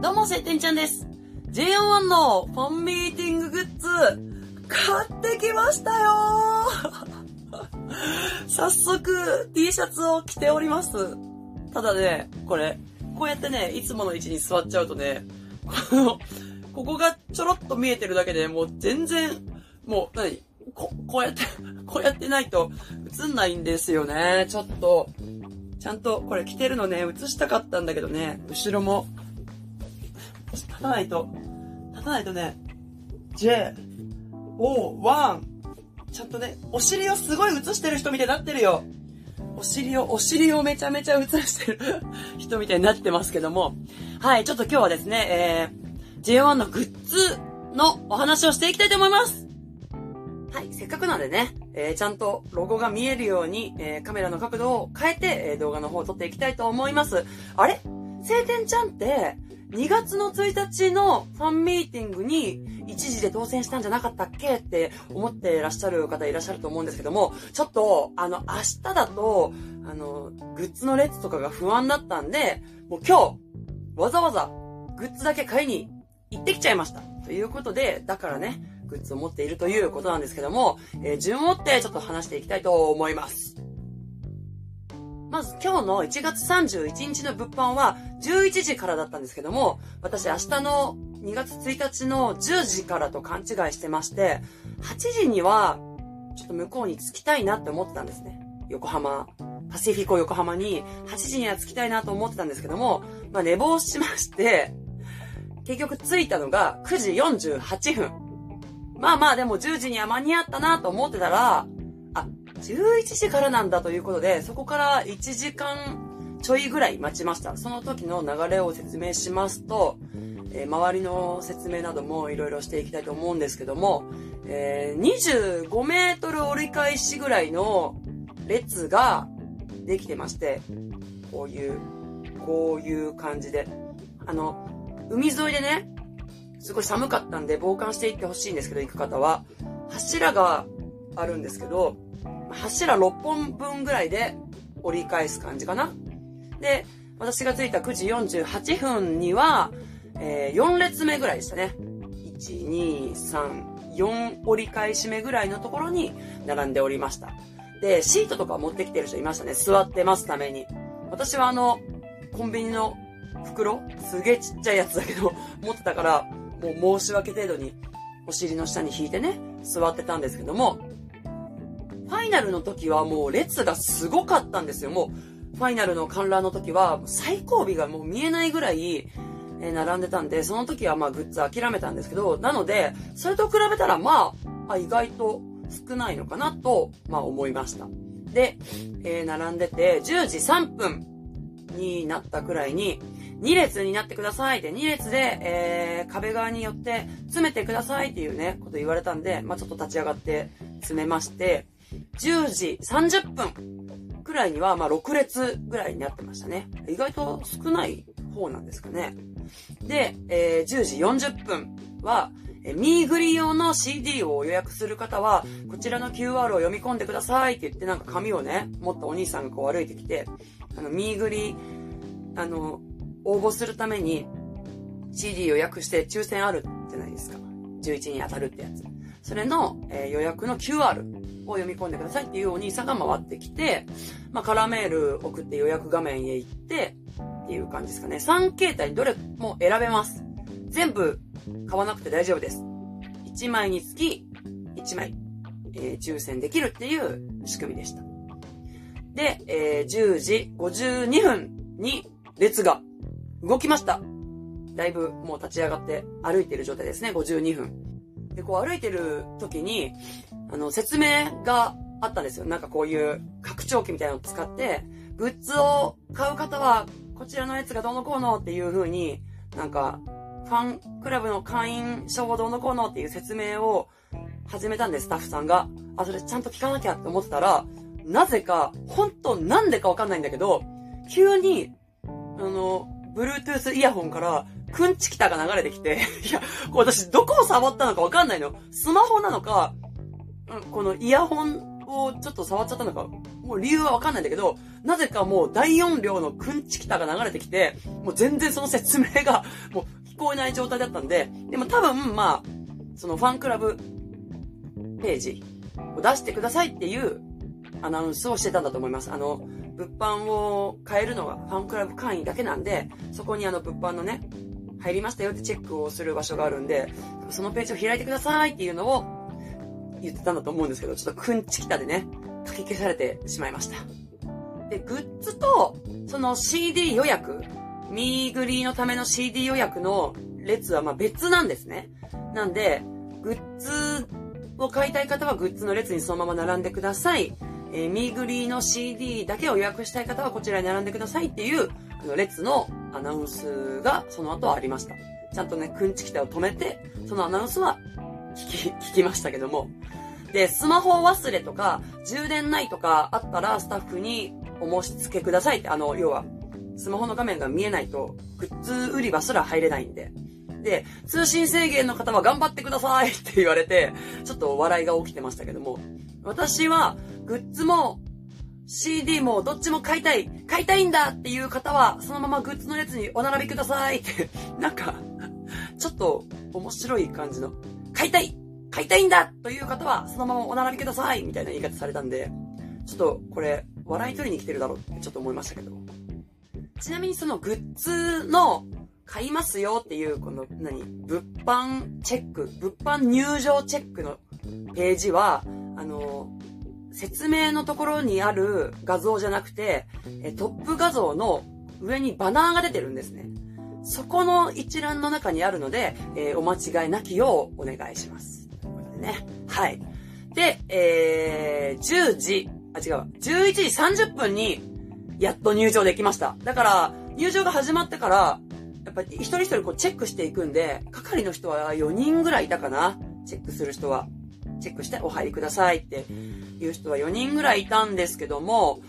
どうも、せってんちゃんです。JO1 のファンミーティンググッズ、買ってきましたよ 早速、T シャツを着ております。ただね、これ、こうやってね、いつもの位置に座っちゃうとね、この、ここがちょろっと見えてるだけでもう全然、もう、何こ、こうやって、こうやってないと映んないんですよね。ちょっと、ちゃんとこれ着てるのね、映したかったんだけどね、後ろも、立たないと、立たないとね、J、O、1、ちゃんとね、お尻をすごい映してる人みたいになってるよ。お尻を、お尻をめちゃめちゃ映してる 人みたいになってますけども。はい、ちょっと今日はですね、えー、J1 のグッズのお話をしていきたいと思います。はい、せっかくなんでね、えー、ちゃんとロゴが見えるように、えー、カメラの角度を変えて、えー、動画の方を撮っていきたいと思います。あれ？晴天ちゃんって、2月の1日のファンミーティングに一時で当選したんじゃなかったっけって思っていらっしゃる方いらっしゃると思うんですけども、ちょっと、あの、明日だと、あの、グッズの列とかが不安だったんで、もう今日、わざわざグッズだけ買いに行ってきちゃいました。ということで、だからね、グッズを持っているということなんですけども、えー順を追ってちょっと話していきたいと思います。まず今日の1月31日の物販は11時からだったんですけども、私明日の2月1日の10時からと勘違いしてまして、8時にはちょっと向こうに着きたいなって思ってたんですね。横浜、パシフィコ横浜に8時には着きたいなと思ってたんですけども、まあ寝坊しまして、結局着いたのが9時48分。まあまあでも10時には間に合ったなと思ってたら、11時からなんだということで、そこから1時間ちょいぐらい待ちました。その時の流れを説明しますと、えー周りの説明などもいろいろしていきたいと思うんですけども、えー25メートル折り返しぐらいの列ができてまして、こういう、こういう感じで。あの、海沿いでね、すごい寒かったんで防寒していってほしいんですけど、行く方は。柱があるんですけど、柱6本分ぐらいで折り返す感じかな。で、私が着いた9時48分には、えー4列目ぐらいでしたね。1、2、3、4折り返し目ぐらいのところに並んでおりました。で、シートとか持ってきてる人いましたね。座ってますために。私はあの、コンビニの袋？すげえちっちゃいやつだけど、持ってたから、もう申し訳程度にお尻の下に引いてね、座ってたんですけども、イナルの時はもう列がすごかったんですよ。もう、ファイナルの観覧の時は、最後尾がもう見えないぐらい、え並んでたんで、その時はまあグッズ諦めたんですけど、なので、それと比べたらまあ、あ意外と少ないのかなと、まあ思いました。で、えー並んでて、10時3分になったくらいに、2列になってくださいって、2列で、えー、壁側によって詰めてくださいっていうね、こと言われたんで、まあちょっと立ち上がって詰めまして、10時30分くらいには、まあ6列ぐらいになってましたね。意外と少ない方なんですかね。で、えー10時40分は、えーミーグリ用の CD を予約する方は、こちらの QR を読み込んでくださいって言って、なんか紙をね、持ったお兄さんがこう歩いてきて、あの、ミーグリ、あの、応募するために CD 予約して抽選あるじゃないですか。11に当たるってやつ。それの、えー予約の QR を読み込んでくださいっていうお兄さんが回ってきて、まあ、カラーメール送って予約画面へ行って、っていう感じですかね。3形態どれも選べます。全部買わなくて大丈夫です。1枚につき1枚、えー抽選できるっていう仕組みでした。で、えー10時52分に列が動きました。だいぶもう立ち上がって歩いてる状態ですね、52分。で、こう歩いてる時に、あの、説明があったんですよ。なんかこういう拡張器みたいなのを使って、グッズを買う方は、こちらのやつがどうのこうのっていう風に、なんか、ファンクラブの会員証をどうのこうのっていう説明を始めたんです、スタッフさんが。あ、それちゃんと聞かなきゃって思ってたら、なぜか、本当なんでかわかんないんだけど、急に、あの、Bluetooth イヤホンから、くんちきたが流れてきて、いや、これ私どこを触ったのかわかんないの。スマホなのか、このイヤホンをちょっと触っちゃったのか、もう理由はわかんないんだけど、なぜかもう大音量のくんちきたが流れてきて、もう全然その説明が もう聞こえない状態だったんで、でも多分、まあ、そのファンクラブページを出してくださいっていうアナウンスをしてたんだと思います。あの、物販を変えるのがファンクラブ会員だけなんで、そこにあの物販のね、入りましたよってチェックをする場所があるんで、そのページを開いてくださいっていうのを言ってたんだと思うんですけど、ちょっとくんちきたでね、書き消されてしまいました。で、グッズと、その CD 予約、ミーグリーのための CD 予約の列はま別なんですね。なんで、グッズを買いたい方はグッズの列にそのまま並んでください。えー、ミーグリーの CD だけを予約したい方はこちらに並んでくださいっていう、あの、列のアナウンスがその後ありました。ちゃんとね、くんちきたを止めて、そのアナウンスは聞き、聞きましたけども。で、スマホ忘れとか、充電ないとかあったら、スタッフにお申し付けくださいって、あの、要は、スマホの画面が見えないと、グッズ売り場すら入れないんで。で、通信制限の方は頑張ってくださいって言われて、ちょっと笑いが起きてましたけども、私は、グッズも、CD もどっちも買いたい、買いたいんだっていう方は、そのままグッズの列にお並びくださいって、なんか、ちょっと面白い感じの、買いたい買いたいんだという方は、そのままお並びくださいみたいな言い方されたんで、ちょっとこれ、笑い取りに来てるだろうってちょっと思いましたけど。ちなみにそのグッズの買いますよっていう、この、何？物販チェック、物販入場チェックのページは、あの、説明のところにある画像じゃなくて、トップ画像の上にバナーが出てるんですね。そこの一覧の中にあるので、えー、お間違いなきようお願いします。ね。はい。で、えー、10時、あ、違う、11時30分に、やっと入場できました。だから、入場が始まってから、やっぱり一人一人こうチェックしていくんで、係の人は4人ぐらいいたかな。チェックする人は。チェックしてお入りくださいっていう人は4人ぐらいいたんですけども、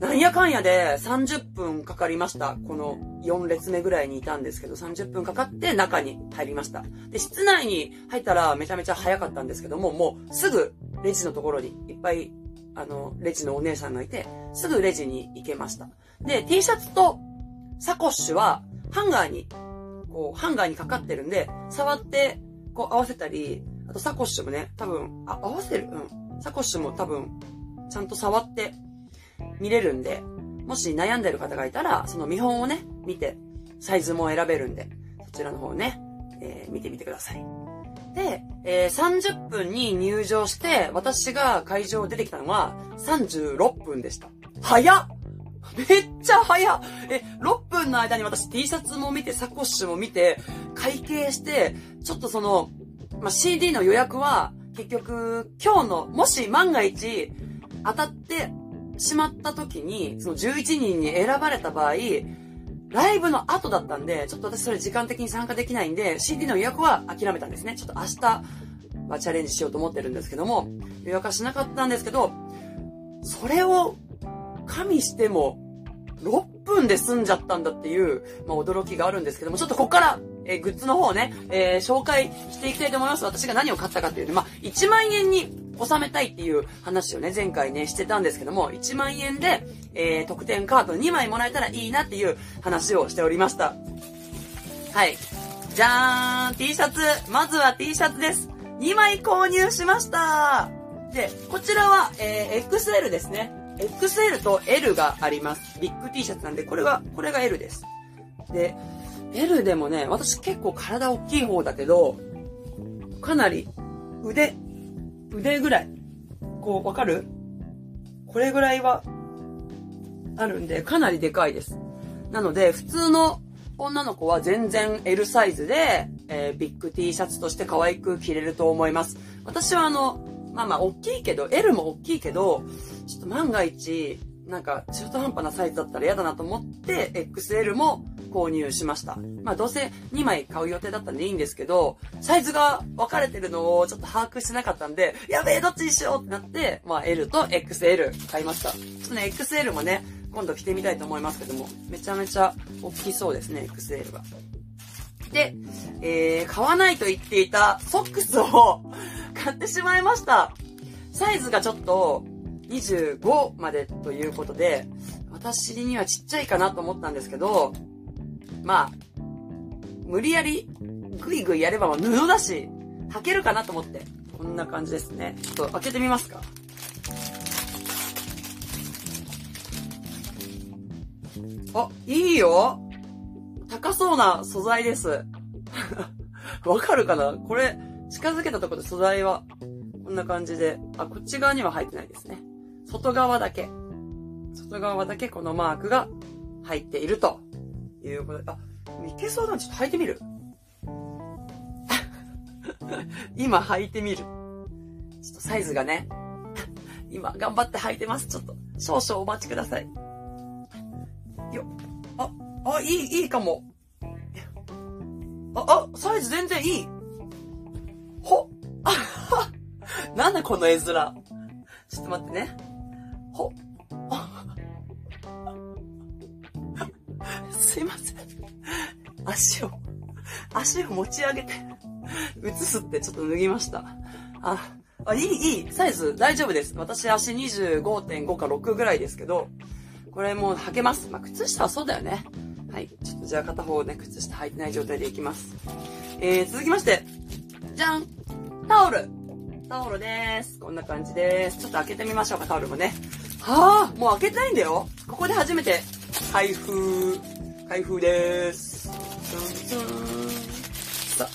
なんやかんやで30分かかりました。この4列目ぐらいにいたんですけど、30分かかって中に入りました。で、室内に入ったらめちゃめちゃ早かったんですけども、もうすぐレジのところにいっぱい、あの、レジのお姉さんがいて、すぐレジに行けました。で、T シャツとサコッシュはハンガーに、こう、ハンガーにかかってるんで、触って、こう合わせたり、あとサコッシュもね、多分、あ、合わせる？うん。サコッシュも多分、ちゃんと触って見れるんで、もし悩んでる方がいたら、その見本をね、見て、サイズも選べるんで、そちらの方ね、えー、見てみてください。で、えー、30分に入場して、私が会場出てきたのは36分でした。早っめっちゃ早っえ、6分の間に私 T シャツも見て、サコッシュも見て、会計して、ちょっとその、まあ、CD の予約は、結局、今日の、もし万が一、当たってしまった時に、その11人に選ばれた場合、ライブの後だったんで、ちょっと私それ時間的に参加できないんで、CD の予約は諦めたんですね。ちょっと明日はチャレンジしようと思ってるんですけども、予約はしなかったんですけど、それを加味しても、6分で済んじゃったんだっていう、まあ、驚きがあるんですけども、ちょっとこっから、えー、グッズの方をね、えー、紹介していきたいと思います。私が何を買ったかっていうと、まあ、1万円に収めたいっていう話をね、前回ね、してたんですけども、1万円で、えー、特典カード2枚もらえたらいいなっていう話をしておりました。はい。じゃーん !T シャツまずは T シャツです !2 枚購入しましたで、こちらは、えー、XL ですね。XL と L があります。ビッグ T シャツなんで、これは、これが L です。で、L でもね、私結構体大きい方だけど、かなり腕、腕ぐらい。こう、わかる？これぐらいは、あるんで、かなりでかいです。なので、普通の女の子は全然 L サイズで、えー、ビッグ T シャツとして可愛く着れると思います。私はあの、まあまあ、大きいけど、L も大きいけど、ちょっと万が一、なんか中途半端なサイズだったら嫌だなと思って、XL も購入しました。まあどうせ2枚買う予定だったんでいいんですけど、サイズが分かれてるのをちょっと把握してなかったんで、やべえ、どっちにしようってなって、まあ L と XL 買いました。ちょっとね、XL もね、今度着てみたいと思いますけども、めちゃめちゃ大きそうですね、XL が。で、えー、買わないと言っていたソックスを買ってしまいました。サイズがちょっと25までということで、私にはちっちゃいかなと思ったんですけど、まあ、無理やりぐいぐいやれば布だし、履けるかなと思って。こんな感じですね。ちょっと開けてみますか。あ、いいよ高そうな素材です。わかるかな？これ、近づけたところで素材は、こんな感じで、あ、こっち側には入ってないですね。外側だけ。外側だけこのマークが入っているということで、あ、いけそうだな。ちょっと履いてみる。今履いてみる。ちょっとサイズがね、今頑張って履いてます。ちょっと少々お待ちください。よ、あ、あ、いい、いいかも。あ、あ、サイズ全然いい。ほ、あ はなんだこの絵面。ちょっと待ってね。ほ、足を、足を持ち上げて、映すってちょっと脱ぎました。あ、あ、いい、いい、サイズ大丈夫です。私足25.5か6ぐらいですけど、これもう履けます。まあ、靴下はそうだよね。はい。ちょっとじゃあ片方ね、靴下履いてない状態でいきます。えー、続きまして、じゃんタオルタオルです。こんな感じです。ちょっと開けてみましょうか、タオルもね。はあ、もう開けてないんだよ。ここで初めて開封開封です。さ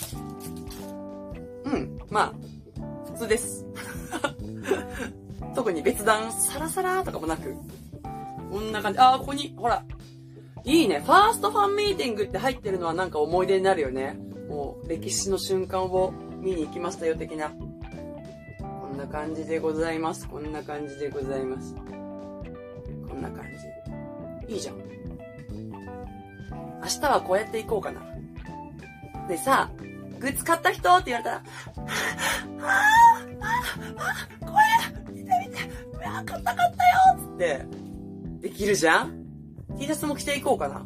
うん、まあ、普通です。特に別段、サラサラとかもなく、こんな感じ。あー、ここに、ほら。いいね。ファーストファンミーティングって入ってるのはなんか思い出になるよね。もう、歴史の瞬間を見に行きましたよ、的な。こんな感じでございます。こんな感じでございます。こんな感じ。いいじゃん。明日はこうやって行こうかな。でさ、グッズ買った人？って言われたら、ああああ、ああこれ見て見てうわ買った買ったよつって、できるじゃん ?T シャツも着ていこうかな。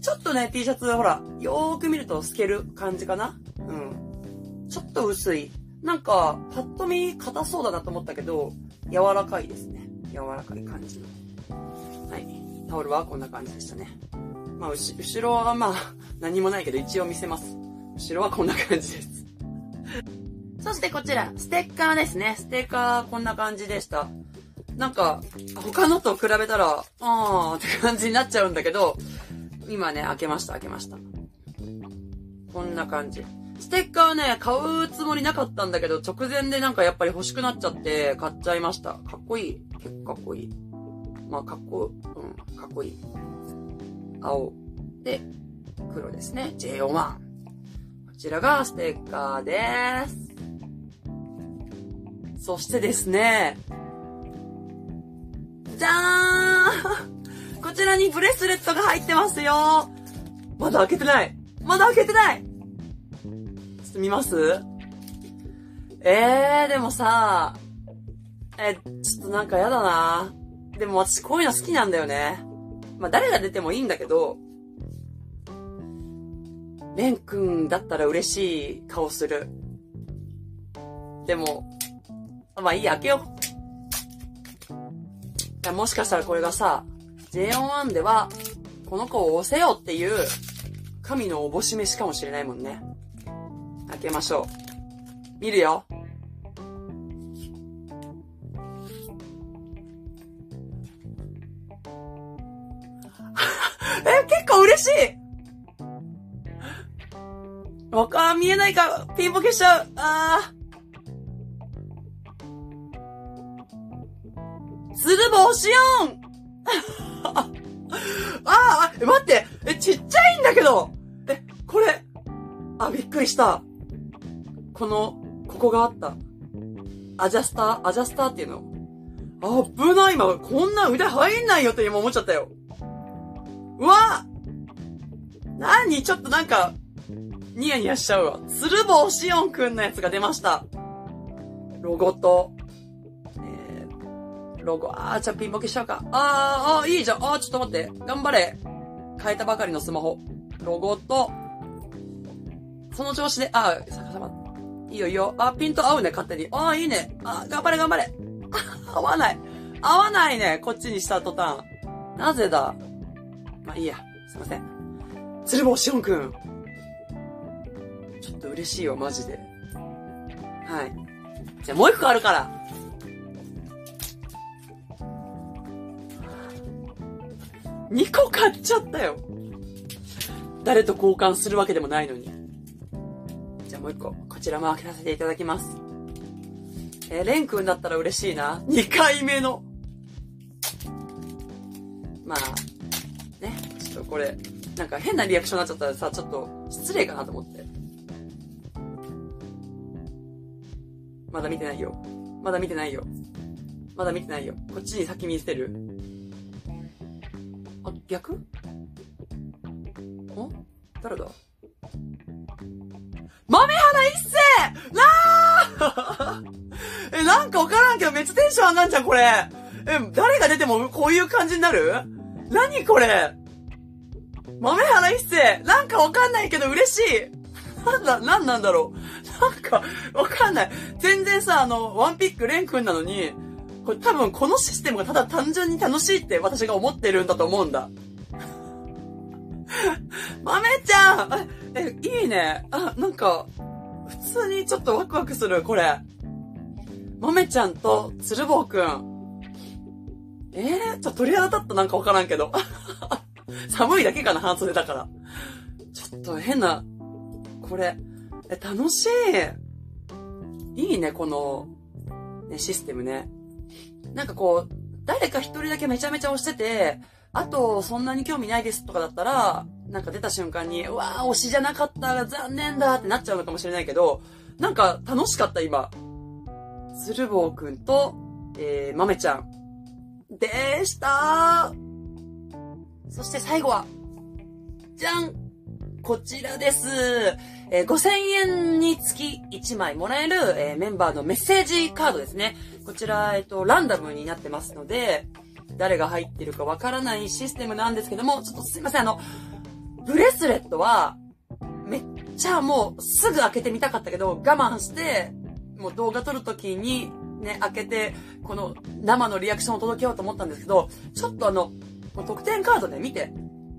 ちょっとね、T シャツ、ほら、よーく見ると透ける感じかな？うん。ちょっと薄い。なんか、パッと見硬そうだなと思ったけど、柔らかいですね。柔らかい感じの。はい。タオルはこんな感じでしたね。まあ、後ろはまあ、何もないけど一応見せます。後ろはこんな感じです。そしてこちら、ステッカーですね。ステッカーこんな感じでした。なんか、他のと比べたら、あーって感じになっちゃうんだけど、今ね、開けました、開けました。こんな感じ。ステッカーね、買うつもりなかったんだけど、直前でなんかやっぱり欲しくなっちゃって買っちゃいました。かっこいい。結構かっこいい。まあ、かっこ、うん、かっこいい。青で黒ですね。JO1。こちらがステッカーです。そしてですね、じゃーんこちらにブレスレットが入ってますよまだ開けてないまだ開けてないちょっと見ます？えー、でもさ、え、ちょっとなんかやだなでも私こういうの好きなんだよね。まあ、誰が出てもいいんだけど、レン君だったら嬉しい顔する。でも、まあいいや、開けよう。もしかしたらこれがさ、JO1 では、この子を押せよっていう、神のおぼし飯かもしれないもんね。開けましょう。見るよ。嬉しいわか、見えないか、ピンボケしちゃう。あー。つるぼしよん ああ、待って、え、ちっちゃいんだけどえ、これ、あ、びっくりした。この、ここがあった。アジャスター？アジャスターっていうの？あ、危ない、今、こんな腕入んないよって今思っちゃったよ。うわなにちょっとなんか、ニヤニヤしちゃうわ。つるぼうしおんくんのやつが出ました。ロゴと、えー、ロゴ、あー、じゃあピンボケしちゃうか。あー、あー、いいじゃん。あー、ちょっと待って。頑張れ。変えたばかりのスマホ。ロゴと、その調子で、あー、逆さま。いいよいいよ。あ、ピント合うね、勝手に。あー、いいね。あー、頑張れ頑張れ。あ、合わない。合わないね。こっちにした途端。なぜだ？まあいいや。すいません。鶴房しおんくん。ちょっと嬉しいわ、マジで。はい。じゃあもう一個あるから。2個買っちゃったよ。誰と交換するわけでもないのに。じゃあもう一個、こちらも開けさせていただきます。えー、レン君だったら嬉しいな。2回目の。まあ、ね、ちょっとこれ、なんか変なリアクションになっちゃったらさ、ちょっと失礼かなと思って。まだ見てないよ。まだ見てないよ。まだ見てないよ。こっちに先見せてる？あ、逆？ん誰だ？豆原一世なー え、なんかわからんけどめっちゃテンション上がんじゃん、これ。え、誰が出てもこういう感じになる？何これ？豆原一世なんかわかんないけど嬉しいなんだ、なんなんだろうなんか、わかんない。全然さ、あの、ワンピックレン君なのに、これ多分このシステムがただ単純に楽しいって私が思ってるんだと思うんだ。豆ちゃんえ、いいね。あ、なんか、普通にちょっとワクワクする、これ。豆ちゃんと鶴房くん。えー、ちょっと鳥肌立ったなんかわからんけど。寒いだけかな、半袖だから。ちょっと変な、これ。え、楽しい。いいね、この、ね、システムね。なんかこう、誰か一人だけめちゃめちゃ押してて、あと、そんなに興味ないですとかだったら、なんか出た瞬間に、うわー、推しじゃなかったら残念だってなっちゃうのかもしれないけど、なんか楽しかった今。鶴房くんと、えー、豆ちゃん。でしたそして最後は、じゃんこちらです。えー、5000円につき1枚もらえる、えー、メンバーのメッセージカードですね。こちら、えっ、と、ランダムになってますので、誰が入ってるかわからないシステムなんですけども、ちょっとすいません、あの、ブレスレットは、めっちゃもうすぐ開けてみたかったけど、我慢して、もう動画撮るときに、ね、開けて、この生のリアクションを届けようと思ったんですけど、ちょっとあの、特典カードね、見て。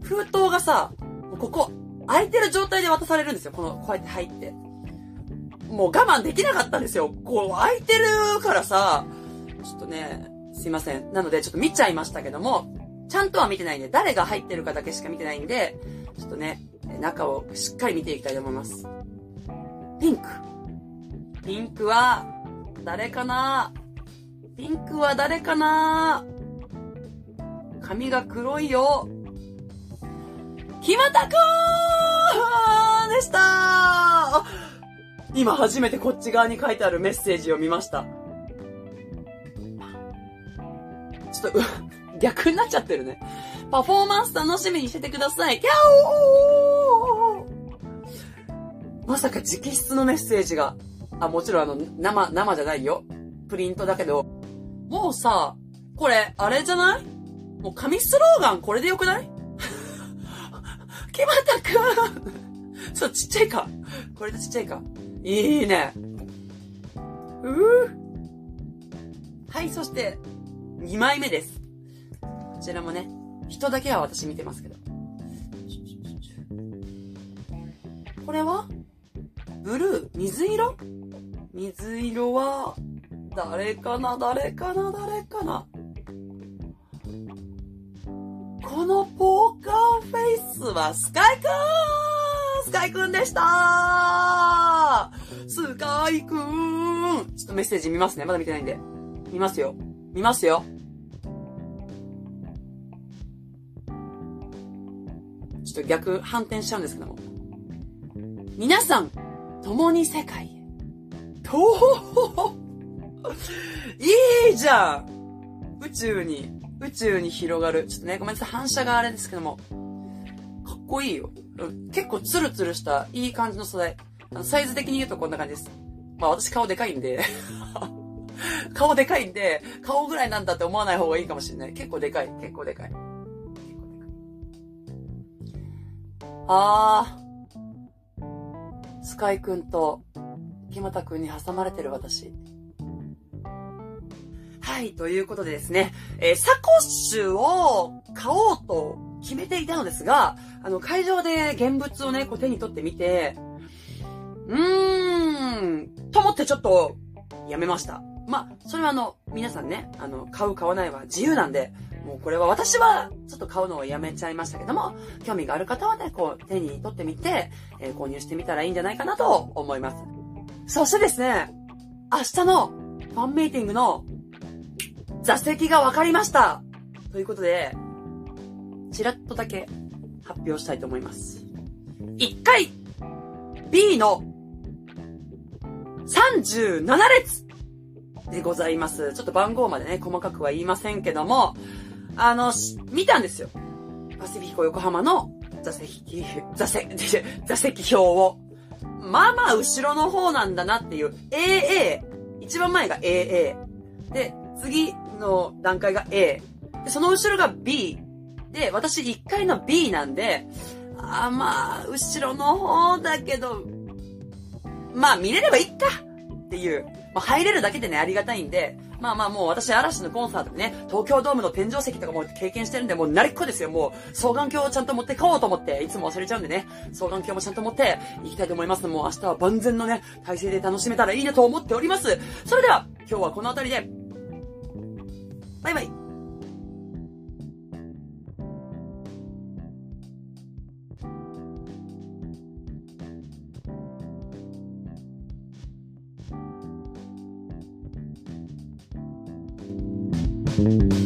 封筒がさ、ここ、開いてる状態で渡されるんですよ。この、こうやって入って。もう我慢できなかったんですよ。こう、開いてるからさ、ちょっとね、すいません。なので、ちょっと見ちゃいましたけども、ちゃんとは見てないんで、誰が入ってるかだけしか見てないんで、ちょっとね、中をしっかり見ていきたいと思います。ピンク。ピンクは、誰かな？ピンクは誰かな？髪が黒いよ。ひまたくーでした今初めてこっち側に書いてあるメッセージを見ました。ちょっと、逆になっちゃってるね。パフォーマンス楽しみにしててください。キャオーまさか直筆のメッセージが。あ、もちろんあの、生、生じゃないよ。プリントだけど。もうさ、これ、あれじゃないもう紙スローガンこれでよくない？木俣くんそう、ちっちゃいか。これでちっちゃいか。いいね。うぅ。はい、そして、2枚目です。こちらもね、人だけは私見てますけど。これは？ブルー？水色？水色は、誰かな？誰かな？誰かな？このポーカーフェイスはスカイくんスカイくんでしたスカイくんちょっとメッセージ見ますね。まだ見てないんで。見ますよ。見ますよ。ちょっと逆、反転しちゃうんですけども。皆さん、共に世界へ。とほ いいじゃん宇宙に、宇宙に広がる。ちょっとね、ごめんなさい、反射があれですけども。かっこいいよ。結構ツルツルした、いい感じの素材。サイズ的に言うとこんな感じです。まあ私顔でかいんで 顔でかいんで、顔ぐらいなんだって思わない方がいいかもしれない。結構でかい。結構でかい。あー。スカイくんと、木俣くんに挟まれてる私。はい、ということでですね、えーサコッシュを買おうと決めていたのですが、あの、会場で現物をね、こう手に取ってみて、うーん、と思ってちょっと、やめました。まあ、それはあの、皆さんね、あの、買う買わないは自由なんで、もうこれは私はちょっと買うのをやめちゃいましたけども、興味がある方はね、こう手に取ってみて、えー購入してみたらいいんじゃないかなと思います。そしてですね、明日のファンミーティングの座席が分かりましたということで、ちらっとだけ発表したいと思います。1回 B の37列でございます。ちょっと番号までね、細かくは言いませんけども、あの、見たんですよ。パシフィコ横浜の座席、座席、座席表を。まあまあ後ろの方なんだなっていう AA、一番前が AA。で、次の段階が A。で、その後ろが B。で、私1階の B なんで、あーまあ、後ろの方だけど、まあ見れればいいかっていう。まあ入れるだけでね、ありがたいんで、まあまあもう私嵐のコンサートでね、東京ドームの天井石とかも経験してるんで、もう慣れっこですよ。もう双眼鏡をちゃんと持ってこうと思って、いつも忘れちゃうんでね、双眼鏡もちゃんと持って行きたいと思います。もう明日は万全のね、体制で楽しめたらいいなと思っております。それでは、今日はこの辺りで、バイバイ。うん